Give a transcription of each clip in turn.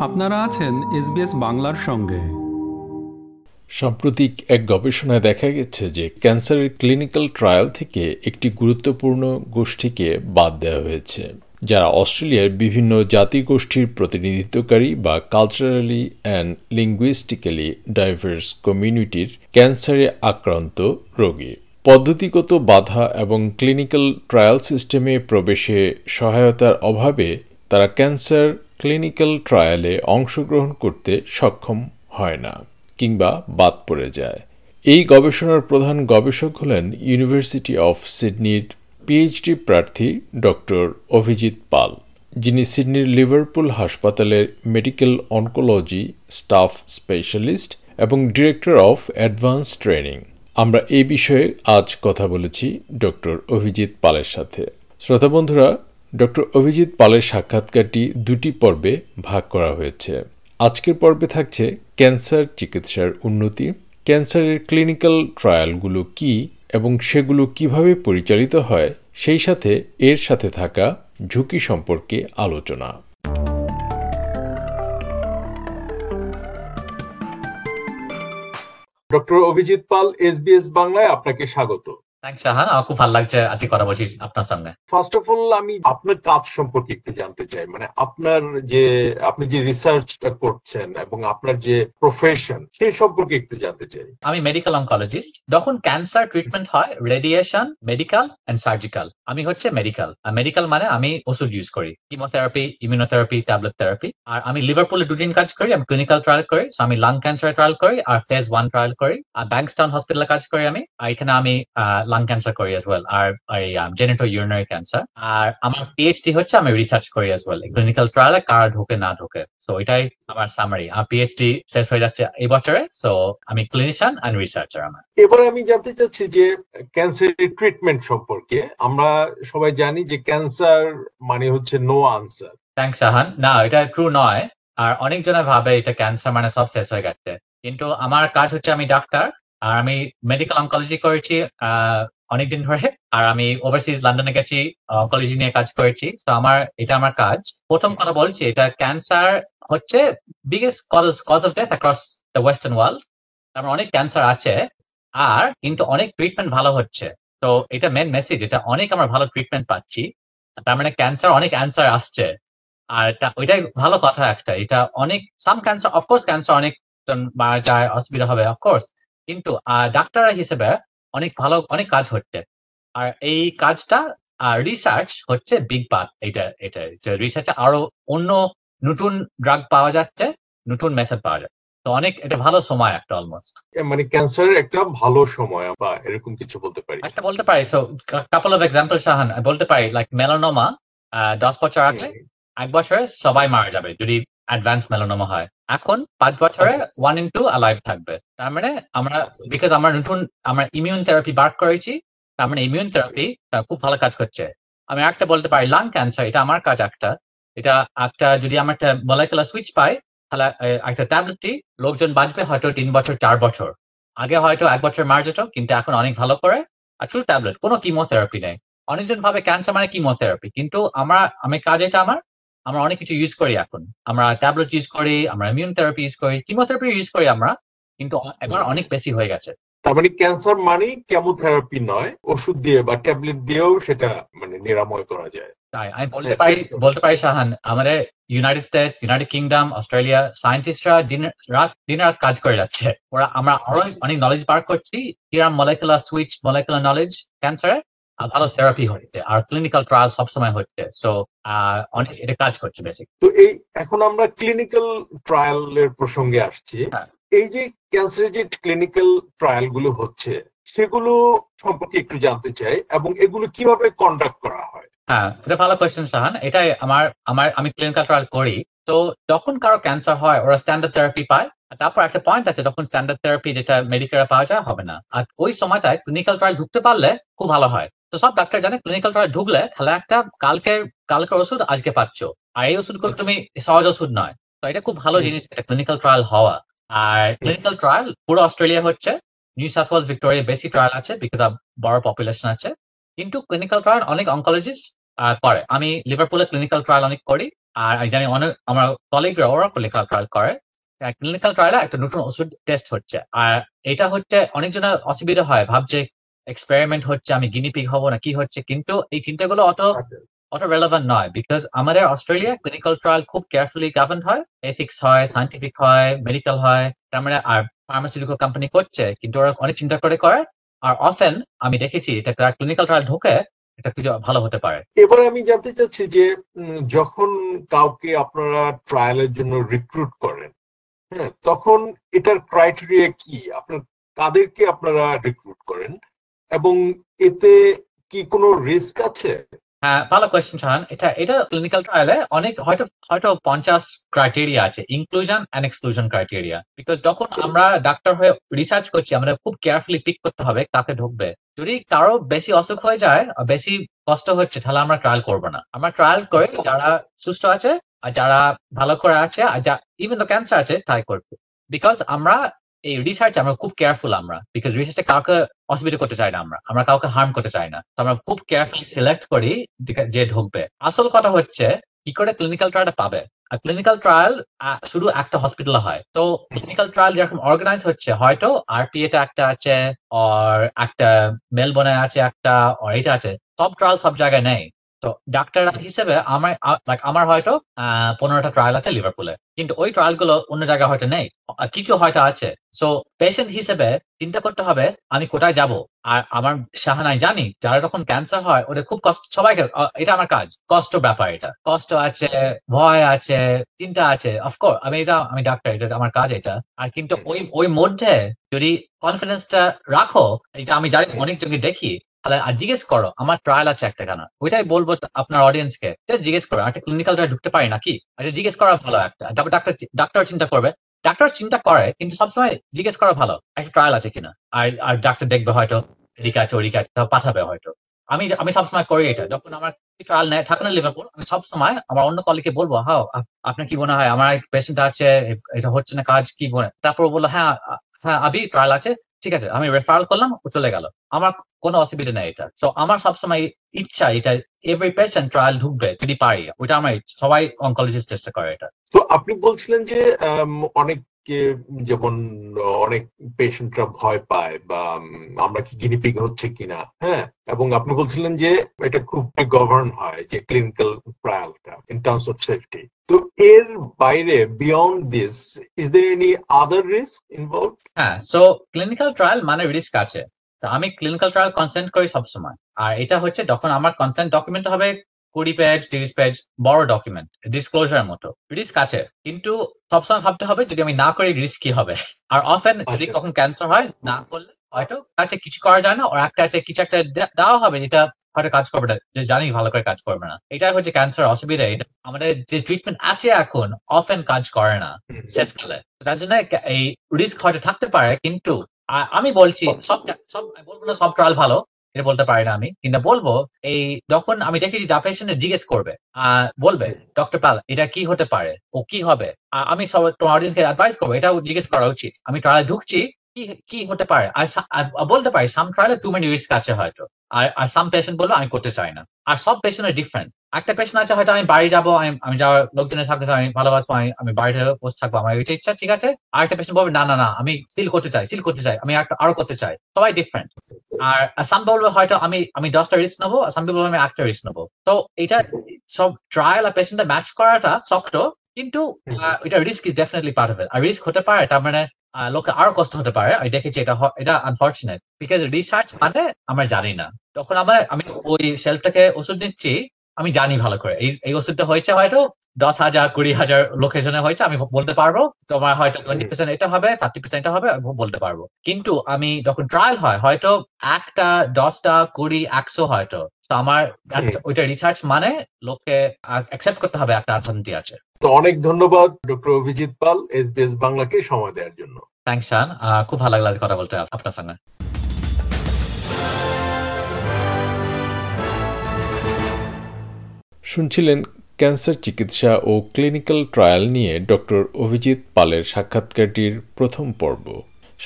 আপনারা আছেন এসবিএস বাংলার সঙ্গে। সাম্প্রতিক এক গবেষণায় দেখা গেছে যে ক্যান্সারের ক্লিনিক্যাল ট্রায়াল থেকে একটি গুরুত্বপূর্ণ গোষ্ঠীকে বাদ দেওয়া হয়েছে, যারা অস্ট্রেলিয়ার বিভিন্ন জাতিগোষ্ঠীর প্রতিনিধিত্বকারী বা কালচারালি অ্যান্ড লিঙ্গুইস্টিক্যালি ডাইভার্স কমিউনিটির ক্যান্সারে আক্রান্ত রোগী। পদ্ধতিগত বাধা এবং ক্লিনিক্যাল ট্রায়াল সিস্টেমে প্রবেশে সহায়তার অভাবে তারা ক্যান্সার ক্লিনিক্যাল ট্রায়ালে অংশগ্রহণ করতে সক্ষম হয় না, কিংবা বাদ পড়ে যায়। এই গবেষণার প্রধান গবেষক হলেন ইউনিভার্সিটি অফ সিডনির পিএইচডি প্রার্থী ডক্টর অভিজিৎ পাল, যিনি সিডনির লিভারপুল হাসপাতালের মেডিকেল অনকোলজি স্টাফ স্পেশালিস্ট এবং ডিরেক্টর অফ অ্যাডভান্স ট্রেনিং। আমরা এই বিষয়ে আজ কথা বলেছি ডক্টর অভিজিৎ পালের সাথে। শ্রোতা বন্ধুরা ডক্টর অভিজিৎ পালের সাক্ষাৎকারটি দুটি পর্বে ভাগ করা হয়েছে। আজকের পর্বে থাকছে ক্যান্সার চিকিৎসার উন্নতি, ক্যান্সারের ক্লিনিক্যাল ট্রায়ালগুলো কি এবং সেগুলো কীভাবে পরিচালিত হয়, সেই সাথে এর সাথে থাকা ঝুঁকি সম্পর্কে আলোচনা। ডক্টর অভিজিৎ পাল এসবিএস বাংলায় আপনাকে স্বাগত। থ্যাংকস আমার খুব ভালো লাগছে আজকে কথা বলছি আপনার সঙ্গে। ফার্স্ট অফ অল আমি আপনার কাজ সম্পর্কে একটু জানতে চাই। মানে আপনার যে আপনি যে রিসার্চটা করছেন এবং আপনার যে প্রফেশন সেই সম্পর্কে একটু জানতে চাই। আমি মেডিকেল অনকোলজিস্ট যখন ক্যান্সার ট্রিটমেন্ট হয় রেডিয়েশন মেডিকেল এন্ড সার্জিক্যাল আমি হচ্ছে মেডিকেল মেডিকেল মানে আমি ওষুধ ইউজ করি। কিমোথেরাপি ইমিউনোথেরাপি ট্যাবলেট থেরাপি আর আমি লিভারপুলে দুদিন কাজ করি আমি ক্লিনিক্যাল ট্রায়াল করি। আমি লাং ক্যান্সার ট্রায়াল করি আর ফেজ ওয়ান ট্রায়াল করি। আর ব্যাংকস্টাউন হসপিটালে কাজ করি আমি। আর এখানে আমি লাং ক্যান্সার করি অ্যাজ ওয়েল আর জেনেটো ইউরিনারি ক্যান্সার আর আমার পিএইচডি হচ্ছে আমি রিসার্চ করি অ্যাজ ওয়েল ক্লিনিক্যাল ট্রায়ালে কার ঢোকে না ঢোকে। সো এটাই আমার সামারি আমার পিএইচডি শেষ হয়ে যাচ্ছে এই বছরে সো আমি ক্লিনিশিয়ান এন্ড রিসার্চার আমার। এবার আমি জানতে চাচ্ছি যে ক্যান্সারের ট্রিটমেন্ট সম্পর্কে আমরা সবাই জানি যে ক্যান্সার মানে হচ্ছে নো আনসার থ্যাংকস শাহান না এটা ট্রু নয় আর অনেকজনে ভাবে এটা ক্যান্সার মানে সব শেষ হয়ে গেছে। কিন্তু আমার কাজ হচ্ছে আমি ডাক্তার আর আমি মেডিকেল অঙ্কোলজি করেছি অনেকদিন ধরে, আর আমি ওভারসিজ লন্ডনে গেছি অঙ্কোলজি নিয়ে কাজ করেছি। তো আমার, এটা আমার কাজ। প্রথম কথা বলছি, এটা ক্যান্সার হচ্ছে biggest cause cause of death across the western world তারপর অনেক ক্যান্সার আছে, আর কিন্তু অনেক ট্রিটমেন্ট ভালো হচ্ছে। তো এটা মেন মেসেজ এটা অনেক আমরা ভালো ট্রিটমেন্ট পাচ্ছি। তার মানে ক্যান্সার অনেক অ্যান্সার আসছে। আর এটা- ওইটাই ভালো কথা একটা। এটা অনেক সাম ক্যান্সার অফকোর্স ক্যান্সার অনেক মারা যায়, অসুবিধা হবে অফকোর্স কিন্তু ডাক্তার হিসেবে অনেক ভালো অনেক কাজ হচ্ছে। আর এই কাজটা রিসার্চ হচ্ছে বিগ পার্ট এটা এটা রিসার্চে আরও অন্য নতুন ড্রাগ পাওয়া যাচ্ছে নতুন মেথড পাওয়া যাচ্ছে। তো অনেক এটা ভালো সময় একটা অলমোস্ট মানে ক্যান্সারের একটা ভালো সময় বা এরকম কিছু বলতে পারি। একটা বলতে পারি so couple of example Shahan বলতে পারি লাইক মেলানোমা দশ বছর আগে এক বছরে সবাই মারা যাবে যদি অ্যাডভান্স মেলানোমা হয়। এখন পাঁচ বছরে। ওয়ান ইন টু অ্যালাইভ থাকবে। তার মানে আমরা। বিকজ আমরা নতুন আমরা ইমিউন থেরাপি বার করেছি তার মানে ইমিউন থেরাপি খুব ভালো কাজ করছে। আমি একটা বলতে পারি লাং ক্যান্সার এটা আমার কাজ একটা। এটা একটা যদি আমরা একটা মলাইকুলার সুইচ পাই তাহলে একটা ট্যাবলেটটি লোকজন বাঁচবে হয়তো তিন বছর চার বছর। আগে হয়তো এক বছর মারা যেত কিন্তু এখন অনেক ভালো করে আর শুধু ট্যাবলেট কোনো কিমোথেরাপি নেই। অনেকজন ভাবে ক্যান্সার মানে কিমোথেরাপি কিন্তু আমার আমি কাজ এটা আমার আমরা অনেক কিছু ইউজ করি এখন। আমরা ট্যাবলেট ইউজ করি আমরা ইমিউন থেরাপি ইউজ করি কিমোথেরাপি ইউজ করি আমরা কিন্তু এবার অনেক বেশি হয়ে গেছে। তার মানে ক্যান্সার মানে কেমোথেরাপি নয় ওষুধ দিয়ে বা ট্যাবলেট দিয়েও সেটা মানে নিরাময় করা যায়। তাই আমি বলতে পারি বলতে পারি শাহান আমাদের United States United Kingdom Australia সায়েন্টিস্টরা দিন রাত দিন রাত কাজ করে যাচ্ছে। ওরা আমরা আরও অনেক নলেজ বার করছি কিরম মলেকুলার সুইচ মলেকুলার নলেজ ক্যান্সারে ভালো থেরাপি হচ্ছে। আর ক্লিনিক্যাল ট্রায়াল সবসময় হচ্ছে। সো অনেক এটা কাজ করছে বেসিক তো এই এখন আমরা ক্লিনিক্যাল ট্রায়ালের প্রসঙ্গে আসছি। হ্যাঁ। এই যে ক্যান্সারের যে ক্লিনিক্যাল ট্রায়ালগুলো হচ্ছে সেগুলো সম্পর্কে একটু জানতে চাই এবং এগুলো কীভাবে কন্ডাক্ট করা হয়? হ্যাঁ এটা ভালো কোয়েশ্চেন শাহান। এটাই আমার আমার আমি ক্লিনিক্যাল ট্রায়াল করি। তো যখন কারও ক্যান্সার হয় ওরা স্ট্যান্ডার্ড থেরাপি পায়। তারপর একটা পয়েন্ট আছে যখন স্ট্যান্ডার্ড থেরাপি যেটা মেডিকেলে পাওয়া যায় হবে না। আর ওই সময়টায় ক্লিনিক্যাল ট্রায়াল ঢুকতে পারলে খুব ভালো হয়। তো সব ডাক্তার জানে ক্লিনিক্যাল ট্রায়াল ঢুকলে তাহলে একটা কালকের কালকের ওষুধ আজকে পাচ্ছ। আর এই ওষুধ ওষুধগুলো তুমি সহজ ওষুধ নয়। তো এটা খুব ভালো জিনিস এটা ক্লিনিক্যাল ট্রায়াল হওয়া। আর ক্লিনিক্যাল ট্রায়াল পুরো অস্ট্রেলিয়া হচ্ছে। নিউ সাউথ ওয়েলস ভিক্টোরিয়া বেশি ট্রায়াল আছে বিকজ অফ বড় পপুলেশন আছে। কিন্তু ক্লিনিক্যাল ট্রায়াল অনেক অঙ্কোলজিস্ট করে। আমি লিভারপুলে ক্লিনিক্যাল ট্রায়াল অনেক করি। আর জানি অনেক আমার কলিগরা ওরা ক্লিনিক্যাল ট্রায়াল করে। ক্লিনিক্যাল ট্রায়ালে একটা নতুন ওষুধ টেস্ট হচ্ছে। আর এটা হচ্ছে অনেকজনের অসুবিধা হয়। ভাবছে এক্সপেরিমেন্ট হচ্ছে আমি গিনিপিগ হব না কি হচ্ছে? কিন্তু এই চিন্তাগুলো অত আচ্ছা। অত রেলেভেন্ট নয় বিকজ আমাদের অস্ট্রেলিয়া ক্লিনিক্যাল ট্রায়াল খুব কেয়ারফুলি গভর্ন হয় এথিক্স হয় সাইন্টিফিক হয় মেডিকেল হয় তার মানে আর ফার্মাসিউটিক্যাল কোম্পানি করছে কিন্তু ওরা অনেক চিন্তা করে করে আর অফেন আমি দেখেছি এটা ক্লিনিক্যাল ট্রায়াল ঢোকে এটা কিছু ভালো হতে পারে। এবারে আমি জানতে চাচ্ছি যে যখন কাউকে আপনারা ট্রায়ালের জন্য রিক্রুট করেন হ্যাঁ তখন এটার ক্রাইটেরিয়া কি? আপনার কাদেরকে আপনারা রিক্রুট করেন? এবং এতে কি কোনো রিস্ক আছে? হ্যাঁ ভালো কোয়েশ্চেন শাহান। এটা এটা ক্লিনিক্যাল ট্রায়ালে অনেক হয়তো হয়তো পঞ্চাশ ক্রাইটেরিয়া আছে inclusion and exclusion criteria because যখন আমরা ডাক্তার হয়ে রিসার্চ করছি আমরা খুব কেয়ারফুলি পিক করতে হবে কাকে ঢুকবে। যদি কারও বেশি অসুখ হয়ে যায় বেশি কষ্ট হচ্ছে তাহলে আমরা ট্রায়াল করব না। আমরা ট্রায়াল করে যারা সুস্থ আছে আর যারা ভালো করে আছে আর যা ইভেন তো ক্যান্সার আছে তাই করব। বিকজ আমরা এই রিসার্চ আমরা খুব কেয়ারফুল আমরা বিকজ রিসার্চে কাউকে অসুবিধা করতে চাই না আমরা আমরা কাউকে হার্ম করতে চাই না। তো আমরা খুব কেয়ারফুলি সিলেক্ট করি যে- ঢুকবে। আসল কথা হচ্ছে, কি করে ক্লিনিক্যাল ট্রায়ালটা পাবে? আর ক্লিনিক্যাল ট্রায়াল শুধু একটা হসপিটালে হয়। তো ক্লিনিক্যাল ট্রায়াল যেরকম অর্গানাইজ হচ্ছে, হয়তো আরপিএ টা একটা আছে আর একটা মেলবোর্নে আছে একটা আর এটা আছে, সব ট্রায়াল সব জায়গায় নেই। তো ডাক্তার হিসেবে আমার লাইক আমার হয়তো পনেরোটা ট্রায়াল আছে লিভারপুলে কিন্তু ওই ট্রায়ালগুলো অন্য জায়গায় হয়তো নেই। কিছু হয়তো আছে। সো পেশেন্ট হিসেবে চিন্তা করতে হবে আমি কোথায় যাব? আর আমার সাহানায় জানি যারা যখন ক্যান্সার হয় ওদের খুব কষ্ট সবাইকে এটা আমার কাজ। কষ্ট ব্যাপার এটা। কষ্ট আছে ভয় আছে চিন্তা আছে অফকোর্স আমি এটা আমি ডাক্তার এটা আমার কাজ এটা। আর কিন্তু ওই ওই মধ্যে যদি কনফিডেন্সটা রাখো এটা আমি জানি অনেকজনকে দেখি। তাহলে আর জিজ্ঞেস করো, আমার ট্রায়াল আছে একটা কেন? ওইটাই বলব আপনার অডিয়েন্সকে জিজ্ঞেস করো, একটা ক্লিনিক্যাল ঢুকতে পারি নাকি? জিজ্ঞেস করা ভালো একটা। তারপর ডাক্তার ডাক্তার চিন্তা করবে। ডাক্তার চিন্তা করে, কিন্তু সবসময় জিজ্ঞেস করা ভালো, একটা ট্রায়াল আছে কিনা? আর আর ডাক্তার দেখবে হয়তো, এদিকে আছে, ওদিকে আছে পাঠাবে হয়তো। আমি আমি সবসময় করি এটা। যখন আমার ট্রায়াল নেয়, থাকে না লিভারপুল আমি সবসময় আমার অন্য কলিকে বলব, হাও আপনার কি মনে হয়? আমার পেশেন্ট আছে এটা হচ্ছে না কাজ, কি মনে তারপর বলল হ্যাঁ হ্যাঁ আবি ট্রায়াল আছে। ঠিক আছে আমি রেফারাল করলাম চলে গেল। আমার কোনো অসুবিধা নেই এটা। তো আমার সবসময় ইচ্ছা এটা এভরি পেশেন্ট ট্রায়াল ঢুকবে যদি পারি। ওইটা আমার। সবাই অঙ্কোলজিস্ট চেষ্টা করে এটা। তো আপনি বলছিলেন যে আম, অনেক যেমন অনেক পেশেন্টরা ভয় পায় বা আমরা কি গিনিপিগ হচ্ছে কিনা হ্যাঁ? এবং আপনি বলছিলেন যে এটা খুব গভর্ন হয়, যে ক্লিনিক্যাল ট্রায়ালটা ইন টার্মস অফ সেফটি তো এর বাইরে beyond this is there any other risk involve হ্যাঁ সো ক্লিনিক্যাল ট্রায়াল মানে রিস্ক আছে। তো আমি ক্লিনিক্যাল ট্রায়াল কনসেন্ট করি সবসময়। আর এটা হচ্ছে যখন আমার কনসেন্ট ডকুমেন্ট হবে কুড়ি পেজ তিরিশ পেজ বড় ডকুমেন্ট ডিসক্লোজার মতো। রিস্ক আছে কিন্তু সবসময় ভাবতে হবে যদি আমি না করি রিস্ক কি হবে? আর অফেন যদি আচ্ছা, কখন ক্যান্সার হয় না করলে হয়তো কাছে কিছু করা যায় না আর একটা আছে কিছু একটা দেওয়া হবে যেটা হয়তো কাজ করবে না যে জানি ভালো করে কাজ করবে না। এটাই হচ্ছে ক্যান্সার অসুবিধা এটা আমাদের যে ট্রিটমেন্ট আছে এখন অফেন কাজ করে না শেষকালে তার জন্য এই রিস্ক হয়তো থাকতে পারে কিন্তু আমি বলছি সব সব বলব না সব ট্রায়াল ভালো এটা বলতে পারি না আমি। কিন্তু বলব, এই যখন আমি দেখেছি যা পেশেন্ট জিজ্ঞেস করবে বলবে ডক্টর পাল এটা কি হতে পারে? ও কি হবে? আমি সব তোমার অডিয়েন্সকে অ্যাডভাইস করব, এটাও জিজ্ঞেস করা উচিত। আমি ট্রায়ালে ঢুকছি কি কি হতে পারে? আর বলতে পারি সাম ট্রায়ালে টু মেনি রিস্ক আছে হয়তো। আর আর সাম পেশেন্ট বলব আমি করতে চাই না। আর সব পেশেন্ট ডিফারেন্ট একটা পেশেন্ট আছে হয়তো আমি বাড়ি যাব আমি আমি যাওয়ার লোকজনের সাথে আমি ভালোবাসবো আমি আমি বাড়িতে বসে থাকব আমার ওইটা ইচ্ছা ঠিক আছে? আর একটা পেশেন্ট বলবে না না না আমি সিল করতে চাই সিল করতে চাই আমি একটা আরও করতে চাই। সবাই ডিফারেন্ট আর সাম বলবে হয়তো আমি আমি দশটা রিস্ক নেব সাম বলবে আমি একটা রিস্ক নেব। তো এটা সব ট্রায়াল আর পেশেন্টটা ম্যাচ করাটা শক্ত কিন্তু এটা risk is definitely part of it R risk হতে পারে তার মানে লোকে আরও কষ্ট হতে পারে। আমি দেখেছি এটা এটা আনফর্চুনেট বিকজ রিসার্চ মানে আমরা জানি না। তখন আমার আমি ওই শেলফটাকে ওষুধ নিচ্ছি আমি জানি ভালো করে। এই এই ওষুধটা হয়েছে হয়তো দশ হাজার, কুড়ি হাজার লোকের জন্য হয়েছে, আমি বলতে পারব। তোমার হয়তো টোয়েন্টি পার্সেন্ট এটা হবে থার্টি পার্সেন্ট হবে বলতে পারব। কিন্তু আমি যখন ট্রায়াল হয়, হয়তো একটা দশটা, কুড়ি, একশো হয়তো। তো আমার ওইটা রিসার্চ মানে লোককে অ্যাকসেপ্ট করতে হবে একটা আনসারটি আছে। তো অনেক ধন্যবাদ ডক্টর অভিজিৎ পাল এসবিএস বাংলাকে সময় দেওয়ার জন্য। থ্যাংক শান খুব ভালো লাগল কথা বলতে আপনার সঙ্গে। শুনছিলেন ক্যান্সার চিকিৎসা ও ক্লিনিক্যাল ট্রায়াল নিয়ে ডক্টর অভিজিৎ পালের সাক্ষাৎকারটির প্রথম পর্ব।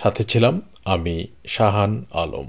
সাথে ছিলাম আমি শাহান আলম।